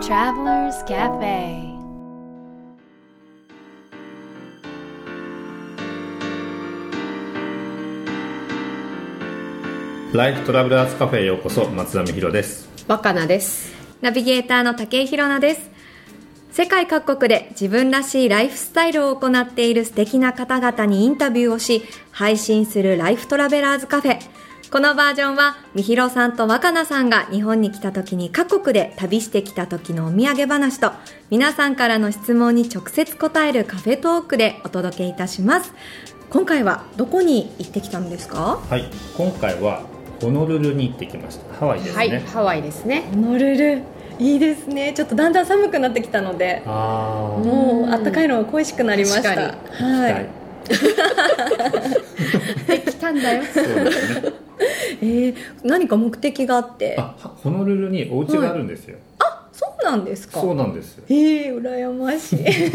Travelers Cafe ライフトラベラーズカフェへようこそ松田美弘です若菜ですナビゲーターの竹井宏奈です。世界各国で自分らしいライフスタイルを行っている素敵な方々にインタビューをし、配信するライフトラベラーズカフェ。このバージョンは、みひろさんと若菜さんが日本に来た時に各国で旅してきた時のお土産話と、皆さんからの質問に直接答えるカフェトークでお届けいたします。今回はどこに行ってきたんですか？はい今回はホノルルに行ってきましたハワイですね、はいハワイですねホノルル。いいですね。ちょっとだんだん寒くなってきたので、もう暖かいのが恋しくなりました。確はい。来たんだよ。そうですね。えー、何か目的があって。あはホノルルにお家があるんですよ、そうなんですか。そうなんですよ。えー、羨ましい。へ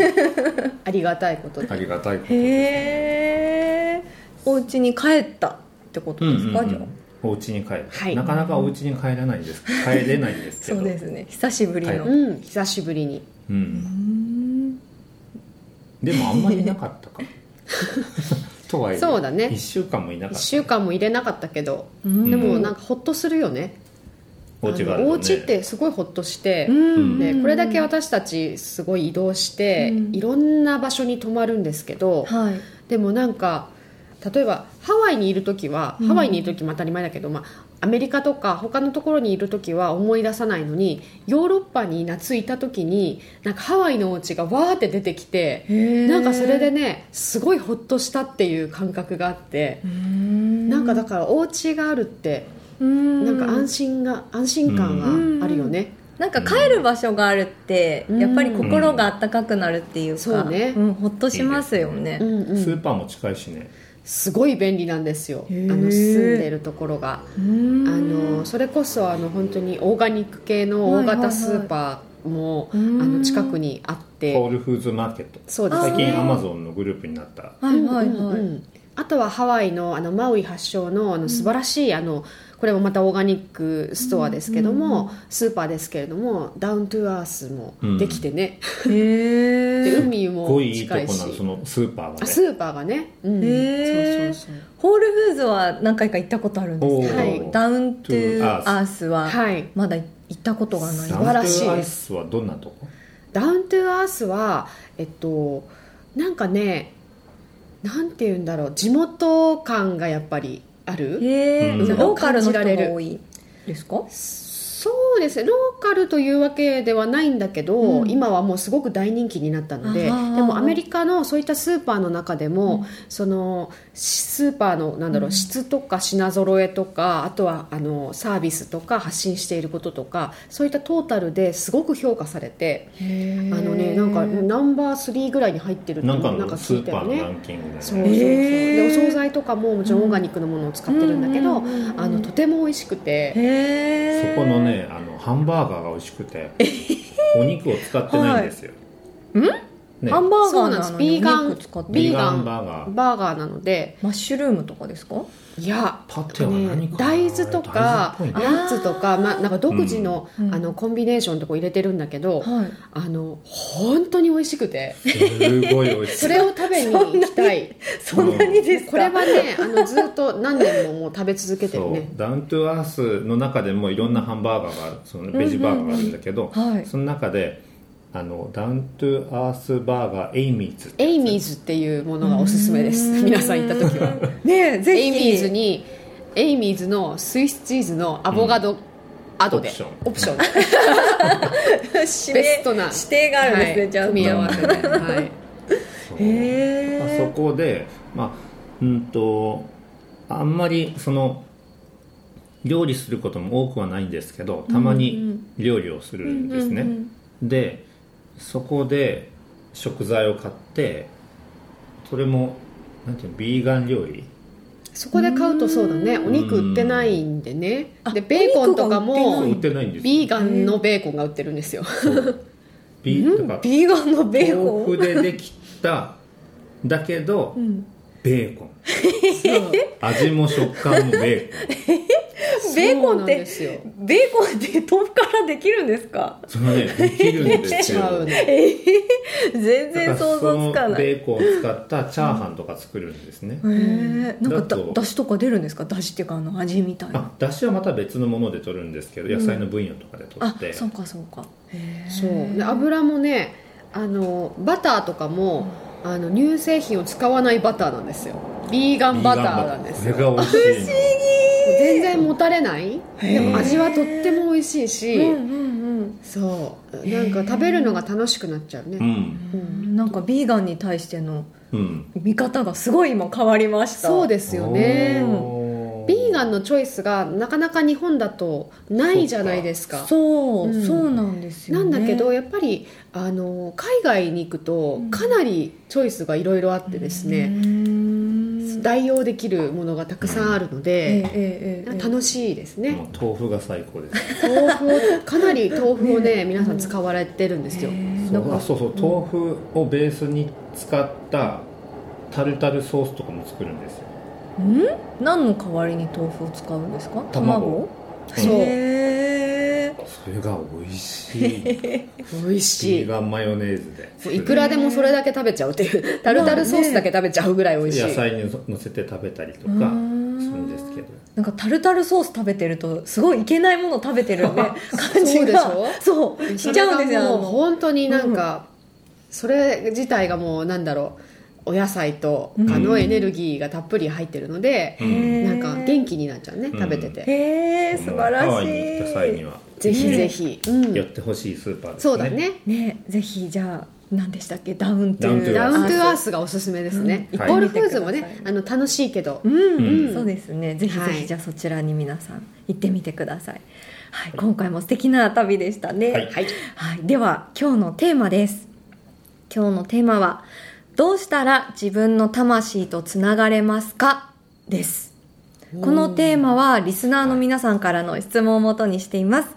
ありがたいことでありがたいことえお家に帰ったってことですか、うんうんうん。じゃあ。お家に帰る、はい。なかなかお家に帰らないんです。帰れないんですけど。そうですね。久しぶりの、はい。うん久しぶりに。うんでもあんまりいなかったか とはいえそうだね。1週間もいなか1った。週間も入れなかったけどうん。でもなんかホッとするよね。お家があると、ね、お家ってすごいホッとしてうん。でこれだけ私たちすごい移動してうん。いろんな場所に泊まるんですけどはい。でもなんか例えばハワイにいる時は、ハワイにいる時も当たり前だけど、まあ、アメリカとか他のところにいる時は思い出さないのにヨーロッパに夏いた時になんかハワイのお家がわーって出てきてなんかそれでねすごいホッとしたっていう感覚があってなんかだからお家があるってうん。なんか安心が安心感があるよね。なんか帰る場所があるって、うん。やっぱり心が温かくなるっていうか、そうね。ん、ほっとしますよね。うんうん。スーパーも近いしねすごい便利なんですよ。あの住んでるところが。うん。あのそれこそあの本当にオーガニック系の大型スーパーも、はいはいはいあの近くにあって。ホールフーズマーケット。そうですね。最近アマゾンのグループになった。はいはいはい、うんうんうん。あとはハワイのあのマウイ発祥のあの素晴らしい、あのこれもまたオーガニックストアですけども、スーパーですけれどもダウントゥアースもできてね、へえ で海すもごいいいと近いしこなのそのスーパーがね。あスーパーがね、うん、そうそうそう。ホールフーズは何回か行ったことあるんですけど、はいダウントゥアースははい。まだ行ったことがない。素晴らしいですダウントゥアースはどんなとこ？ダウントゥアースはえっとなんかねなんて言うんだろう。地元感がやっぱりある？へえ、うん。ローカルの人多い。ですか？そうですね。ローカルというわけではないんだけど、うん。今はもうすごく大人気になったのででもアメリカのそういったスーパーの中でも、そのスーパーのなんだろう、質とか品揃えとかあとはあのサービスとか発信していることとかそういったトータルですごく評価されてあのねなんかナンバー3ぐらいに入ってるってなんかなんかのス聞いたよね。ーパーのランキング。でねそうそう。そう、でお惣菜とかももちろんオーガニックのものを使ってるんだけど、うんうんうんうんあのとても美味しくて、そこのねあのハンバーガーが美味しくてお肉を使ってないんですよ、ね。ハンバーガそうなんです。ーなのにビーガン。ビーガンビーガンバーガーバーガーなので。マッシュルームとかですか？いやパテは何かな？大豆とかナッツとか、まあ、なんか独自の,、うん。あのコンビネーションとか入れてるんだけど、はい。あの本当に美味しくて。すごい美味しい。それを食べに行きたい。そんなにですか？これはねあのずっと何年ももう食べ続けてるね。 Down to Earth の中でもいろんなハンバーガーがある。そのベジバーガーがあるんだけど、うんうんうんはい。その中であの Down to Earth バーガー Amy's Amy's っていうものがおすすめです。皆さん行った時は。ねえぜひ。 Amy's に Amy's のスイスチーズのアボカド、 add で。オプション。オプション。指ベストな。指定があるんですね、はい。ちゃんと。組み合わせで、はい、へまあそこでまあうんとあんまりその料理することも多くはないんですけどたまに料理をするんですね、でそこで食材を買ってそれもなんていうのビーガン料理？そこで買うとそうだね。お肉売ってないんでね。あでベーコンとかおも売ってないんですよ。ビーガンのベーコンが売ってるんですよ。ビーだからビーガンのベーコン？豆腐でできただけど、ベーコン。味も食感もベーコン ベーコンってベーコンって豆腐からできるんですか？それはねできるんですよ。ちゃうの全然想像つかない。ベーコンを使ったチャーハンとか作るんですね、へえなんかだだしとか出るんですか？だしっていうかあの味みたいな。あだしはまた別のもので取るんですけど野菜のブイヨンとかで取あって、そうかそうか。そう。で油もねあのバターとかも、あの乳製品を使わないバターなんですよ。ビーガンバターなんですよ。これが美味しいの全然もたれない？でも味はとっても美味しいし、うんうんそう。なんか食べるのが楽しくなっちゃうね、うん。うん。なんかビーガンに対してのうん。見方がすごい今変わりました。そうですよね。ビーガンのチョイスがなかなか日本だとないじゃないですか。そう、うん。そうなんですよ、なね、んだけどやっぱりあの海外に行くとかなりチョイスがいろいろあってですうね、ん代用できるものがたくさんあるのええで、楽しいですね。豆腐が最高です。豆腐をかなり豆腐をね皆さん使われてるんですよ、そう。あそうそう。豆腐をベースに使ったタルタルソースとかも作るんですよ。ん？何の代わりに豆腐を使うんですか？卵。そうそれが美味しい。美味しビいーガンマヨネーズで。いくらでもそれだけ食べちゃうっていうタルタルソースだけ食べちゃうぐらい美味しい、野菜にのせて食べたりとかするんですけど。なんかタルタルソース食べてるとすごいいけないもの食べてるね。感じが。ょ？そうしちゃうんですよ。もう本当になんか、それ自体がもうなんだろうお野菜とかのエネルギーがたっぷり入ってるので、うん。なんか元気になっちゃうねうん食べてて、へえ素晴らハワイしに行った際にいはぜひぜひ、うん。寄ってほしいスーパーですね。そうだね。ねぜひじゃあ何でしたっけ？ダウントゥダウントゥダウントゥアーススがおすすめですね、うん。イコールフーズもはいねあの楽しいけど、うん、うん。そうですね。ぜひぜはい。ひじゃあそちらに皆さん行ってみてください、はい、今回も素敵な旅でしたね、はい。はい。はい、では今日のテーマです。今日のテーマはどうしたら自分の魂とつながれますか？ですこのテーマはリスナーの皆さんからの質問をもとにしています。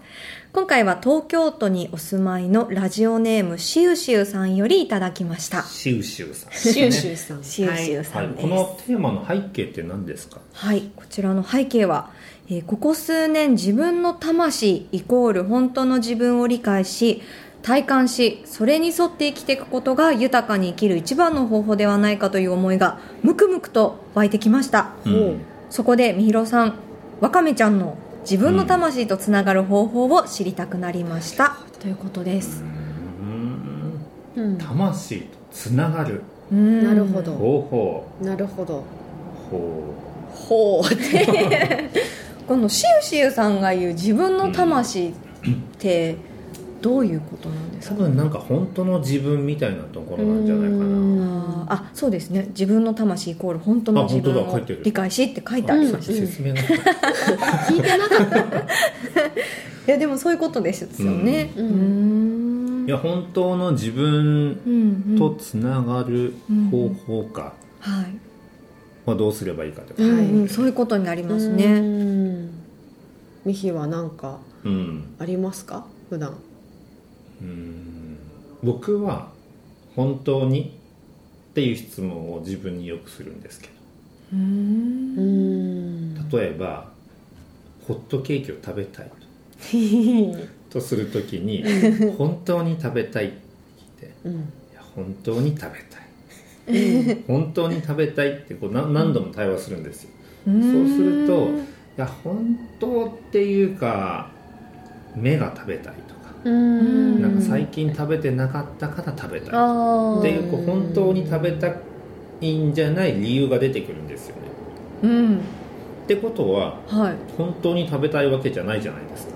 今回は東京都にお住まいのラジオネームしうしゅうさんよりいただきました。シウシウさん。シューシューさん。しうしゅうはい、さんです、このテーマの背景って何ですか？はい、こちらの背景は、えーここ数年自分の魂イコール本当の自分を理解し、体感し、それに沿って生きていくことが豊かに生きる一番の方法ではないかという思いがムクムクと湧いてきました。うんそこでみひろさん、わかめちゃんの自分の魂とつながる方法を知りたくなりました。ということです。うん。うん。魂とつながる。うん。なるほど。方法。なるほど。ほほう。って。このしゅうしゅうさんが言う自分の魂ってどういうことなんですか？う多分なんか本当の自分みたいなところなんじゃないかな。あそうですね。自分の魂イコール本当の自分を理解しって書いてありうんました、い説明が聞いてなかった。やでもそういうことですよね。ううん。んいや本当の自分うんとつながる方法か、はい、まあ、どうすればいいかってことうんはいうん。そういうことになりますうねん。ミヒは何かうん。ありますか？普段うん。僕は本当にっていう質問を自分によくするんですけど。例えばホットケーキを食べたいと。するときに本当に食べたいって聞いてうん。いや本当に食べたい。本当に食べたいってこう何何度も対話するんですよ。うん。そうするといや本当っていうか目が食べたいとなんか最近食べてなかったから食べたいあっていうこう本当に食べたいんじゃない理由が出てくるんですよね。ーうん。ってことははい。本当に食べたいわけじゃないじゃないですか。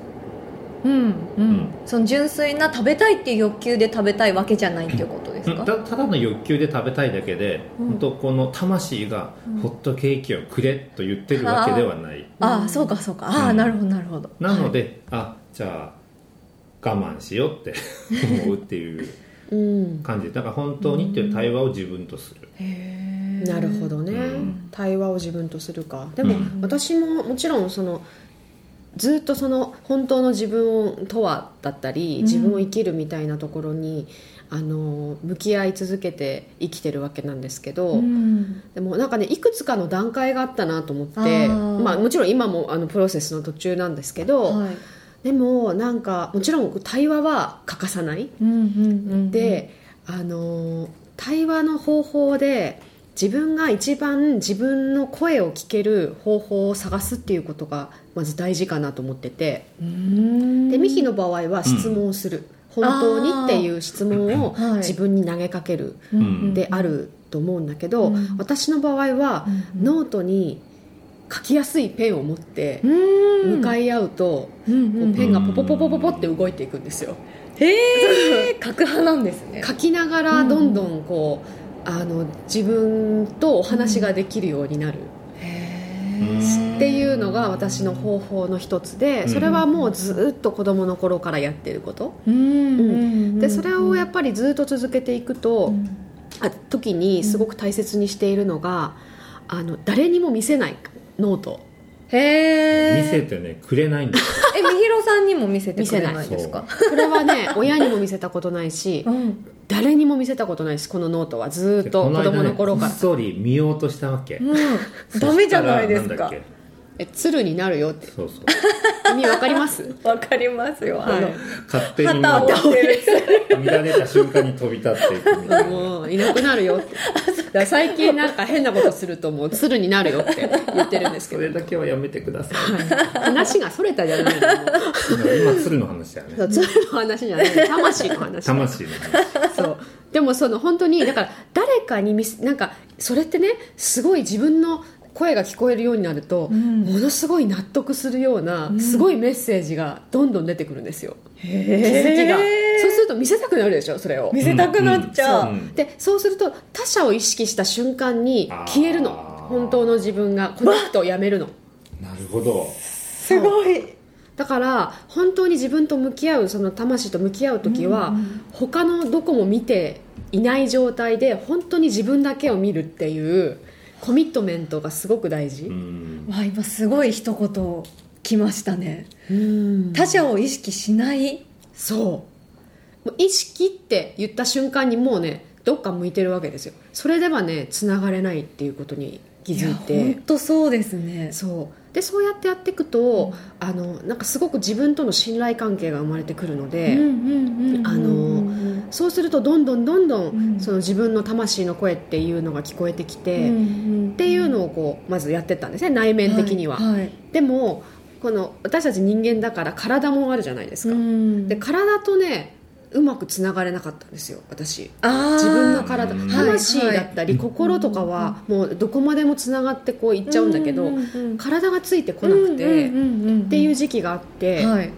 うんうん、うん。その純粋な食べたいっていう欲求で食べたいわけじゃないっていうことですか？たただの欲求で食べたいだけで、うん。本当この魂がホットケーキをくれと言ってるわけではない、ああそうかそうか。ああ、うん。なるほどなるほど。なので、あじゃあ我慢しようって 思うっていううん。感じ。だから本当にっていう対話を自分とする、へえなるほどね、うん。対話を自分とするか。でも、うん。私ももちろんそのずっとその本当の自分とはだったりうん。自分を生きるみたいなところに、あの向き合い続けて生きてるわけなんですけど、うん。でもなんかねいくつかの段階があったなと思ってまあ、もちろん今もあのプロセスの途中なんですけど、はいでもなんかもちろん対話は欠かさない、うんうんうんであの対話の方法で自分が一番自分の声を聞ける方法を探すっていうことがまず大事かなと思ってて。うん。でミキの場合は質問をする、本当にっていう質問をはい。自分に投げかけるうんであると思うんだけど、うん。私の場合はうん。ノートに書きやすいペンを持ってうん。向かい合うと、うペンがポポポポポポって動いていくんですよ。へえ 書く派なんですね。書きながらどんどんこう、あの自分とお話ができるようになる。うんっていうのが私の方法の一つでそれはもうずっと子供の頃からやってること。うん。うん。でそれをやっぱりずっと続けていくと、うん。あ時にすごく大切にしているのが、あの誰にも見せないノート。へえ見せてねくれないんですよ。えみひろさんにも見せてくれない？ですか？これはね親にも見せたことないし うん。誰にも見せたことないですこのノートはずっと子供の頃から。こっそり見ようとしたわけ、うん。ダメじゃないですかえ鶴になるよって。そうそう。意味わかります？わかりますよ。あのはい勝手にも旗をう折ってる。見られた瞬間に飛び立っていくみたいな。もういなくなるよって。だ最近なんか変なことするともう鶴になるよって言ってるんですけど。それだけはやめてください。話がそれたじゃないの。今鶴の話だよね。そう鶴の話じゃない。魂の話。魂の話。そう。でもその本当にだから誰かに見せなんかそれってねすごい自分の声が聞こえるようになると、ん。ものすごい納得するような、すごいメッセージがどんどん出てくるんですよ。気づきが。そうすると見せたくなるでしょそれを。見せたくなっちゃう、うん。でそうすると他者を意識した瞬間に消えるの。本当の自分がコネクトをやめるの。なるほど。すごい。だから本当に自分と向き合うその魂と向き合う時は、他のどこも見ていない状態で本当に自分だけを見るっていうコミットメントがすごく大事、うん。わ今すごい一言きましたね。うん。他者を意識しない。そう。もう意識って言った瞬間にもうねどっか向いてるわけですよ。それではねつながれないっていうことに気づいて。本当そうですね。そう。でそうやってやっていくと、あのなんかすごく自分との信頼関係が生まれてくるので、あのそうするとどんどんどんどん、うん。その自分の魂の声っていうのが聞こえてきて、っっていうのをこうまずやってったんですね内面的には、はい。でもこの私たち人間だから体もあるじゃないですか、うん。で体とねうまくつながれなかったんですよ私。自分の体。うん。魂だったり心とかはもうどこまでもつながってこういっちゃうんだけど、体がついてこなくて、っていう時期があって、はい。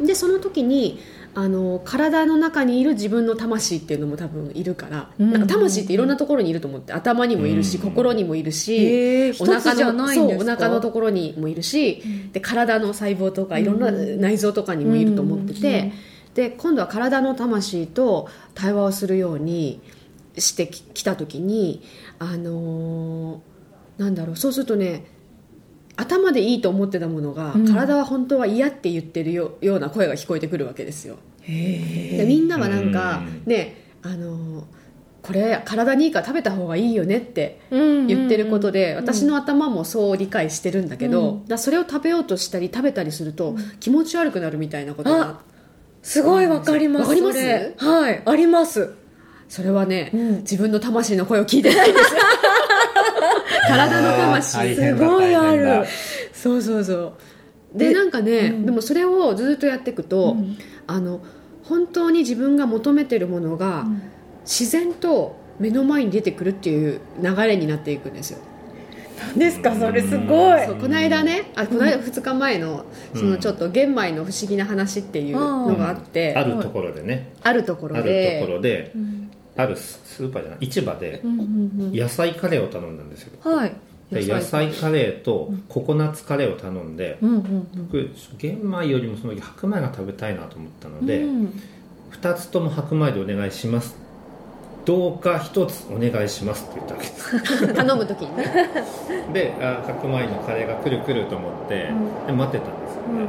でその時にあの体の中にいる自分の魂っていうのも多分いるから、うんなんか魂っていろんなところにいると思って頭にもいるし、うん。心にもいるし、お腹のないんですか。そうお腹のところにもいるし、で体の細胞とかいろんな内臓とかにもいると思ってて、うんで今度は体の魂と対話をするようにしてききた時にあのーなんだろうそうするとね頭でいいと思ってたものが、うん。体は本当は嫌って言ってるよような声が聞こえてくるわけですよ。でみんなはなんかうんねあのこれ体にいいから食べた方がいいよねって言言ってることで、うん私の頭もそう理解してるんだけど、うん。だそれを食べようとしたり食べたりすると気持ち悪くなるみたいなことがあすごいわかりますわかります？はいあります。それはね、うん。自分の魂の声を聞いてないんです。よ 体の魂。すごいある。そうそうそう。ででなんかね、うん。でもそれをずっとやっていくと、うん。あの本当に自分が求めてるものが、自然と目の前に出てくるっていう流れになっていくんですよ。何ですか？それすごい。そうこの間ねあこの間2日前のそのちょっと玄米の不思議な話っていうのがあって、あるところでね。あるところあるでところでうん。あるススーパーじゃない市場で野菜カレーを頼んだんですよ。うんはい。で野菜カレーとココナッツカレーを頼んでうんうん僕玄米よりもその時白米が食べたいなと思ったので、うん。2つとも白米でお願いしますどうか1つお願いしますって言ったわけ。で す頼む時にね。であ白米のカレーが来る来ると思って、で待ってたんですよ。ね、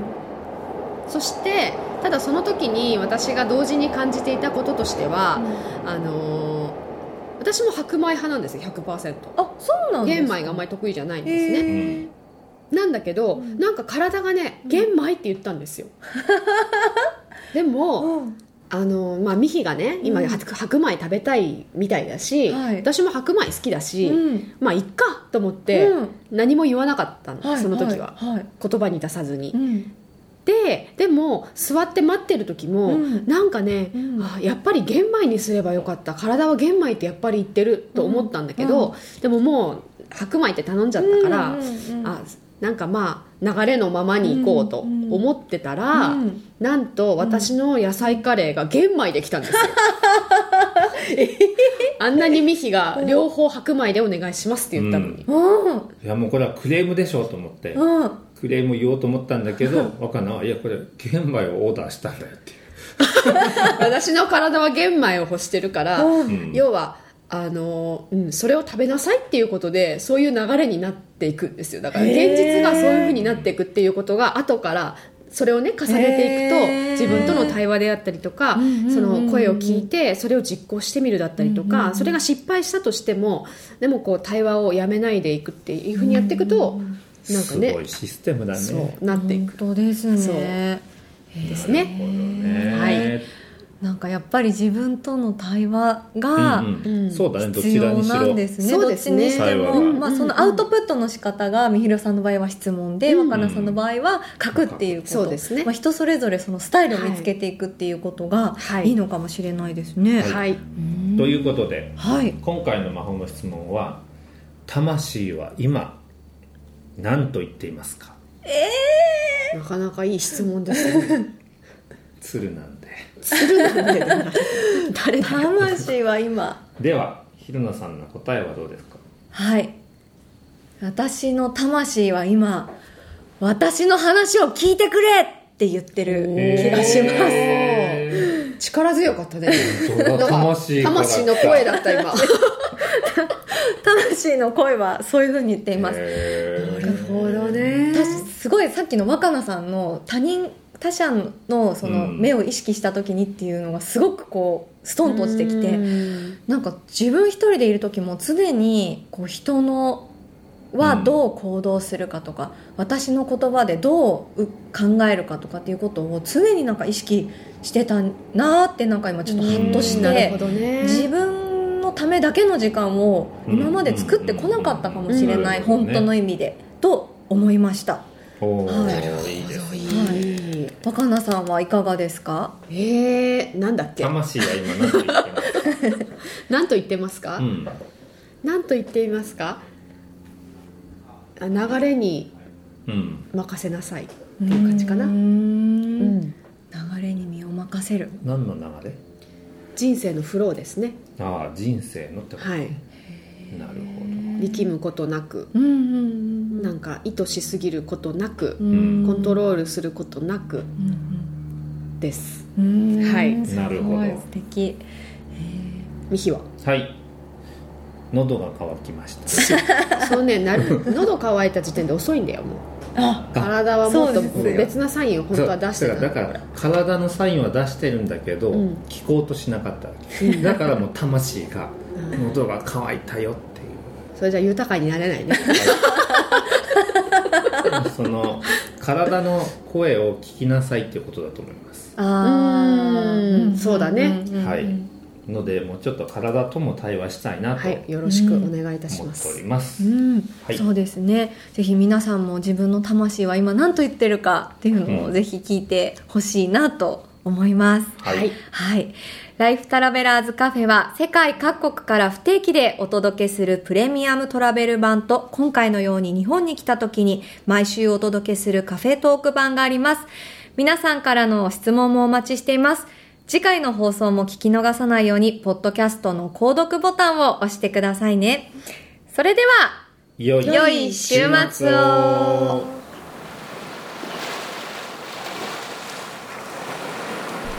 そしてただその時に私が同時に感じていたこととしては、あのー私も白米派なんですよ100%あそうなんです玄米があんまり得意じゃないんですね。なんだけど、なんか体がね玄米って言ったんですよ、でも、うんあのまあ、ミヒがね今、うん。白白米食べたいみたいだし、はい。私も白米好きだし、うん。まあいっかと思って、うん。何も言わなかったの、はいその時は、はいはい。言葉に出さずに、うん。ででも座って待ってる時も、うん。なんかね、うん。あやっぱり玄米にすればよかった。体は玄米ってやっぱり言ってると思ったんだけど、でももう白米って頼んじゃったから、うんうんうん。あなんかまあ流れのままに行こうと思ってたら、うん。なんと私の野菜カレーが玄米できたんですよ、あんなにミヒが両方白米でお願いしますって言ったのに、うん。いやもうこれはクレームでしょうと思って、うん。クレーム言おうと思ったんだけど若菜はいやこれ玄米をオーダーしたんだよっていう。私の体は玄米を欲してるから、ん。要はあの、うん、それを食べなさいっていうことでそういう流れになっていくんですよ。だから現実がそういうふうになっていくっていうことが後からそれをね重ねていくと自分との対話であったりとか、うんうんうんうん。その声を聞いてそれを実行してみるだったりとか、それが失敗したとしてもでもこう対話をやめないでいくっていうふうにやっていくと、なんかすごねいシステムだね。そうなっていく。本当ですそう。ねですね。ね。はいなんかやっぱり自分との対話が必要ちらにしろなんですね。どっちにしても、まあ、そのアウトプットの仕方がみひろさんの場合は質問で、うん若菜さんの場合は書くっていうこと。そうですね。まあ、人それぞれそのスタイルを見つけていくっていうことがはい。いいのかもしれないですね。はい。ということではい。今回の魔法の質問は「魂は今何と言っていますか?なかなかいい質問ですね。」鶴なんで鶴なんでだな。誰だ魂は今ではひろなさんの答えはどうですか？はい。私の魂は今私の話を聞いてくれって言ってる気がします、へ力強かったね。魂魂の声だった今。魂の声はそういうふうに言っています。なるほどね。私すごいさっきの若菜さんの他人他者のそのうん。目を意識した時にっていうのがすごくこうストンと落ちてきてうん。なんか自分一人でいる時も常にこう人のはどう行動するかとか、私の言葉でどうう考えるかとかっていうことを常になんか意識してたなーってなんか今ちょっとハッとして。自分のためだけの時間を今まで作ってこなかったかもしれない、うん。本当の意味で、と思いました。はい。いいですいい。若菜さんはいかがですか？えー、なんだっけ？魂は今何と言ってます。か何と言ってますか、うん。何と言っていますか？あ流れにうん。任せなさい。っていう感じかな。うーうん。ん流れに身を任せる。何の流れ？人生のフローですね。ああ人生のってこと、はい。なるほ力むことなく、うんうんなんか意図しすぎることなく、うん。コントロールすることなくです。うんうん。はい。なるほど。素敵。ミヒは？どはい。喉が渇きました。そうね、なる喉乾いた時点で遅いんだよもう。あ体はもっと別なサインを本当は出してだからだから体のサインは出してるんだけど、うん。聞こうとしなかっただからもう魂が喉が渇いたよっていう。それじゃ豊かになれないね。その体の声を聞きなさいっていうことだと思います。あうん。そうだね。はい。のでもうちょっと体とも対話したいなとはい、よろしくお願いいたし思っておます。ります、うん。はい。そうですね。ぜひ皆さんも自分の魂は今何と言ってるかっていうのうん。をぜひ聞いてほしいなと思います、はいはいはい。ライフトラベラーズカフェは世界各国から不定期でお届けするプレミアムトラベル版と今回のように日本に来た時に毎週お届けするカフェトーク版があります。皆さんからの質問もお待ちしています。次回の放送も聞き逃さないように、ポッドキャストの購読ボタンを押してくださいね。それでは、良い週末を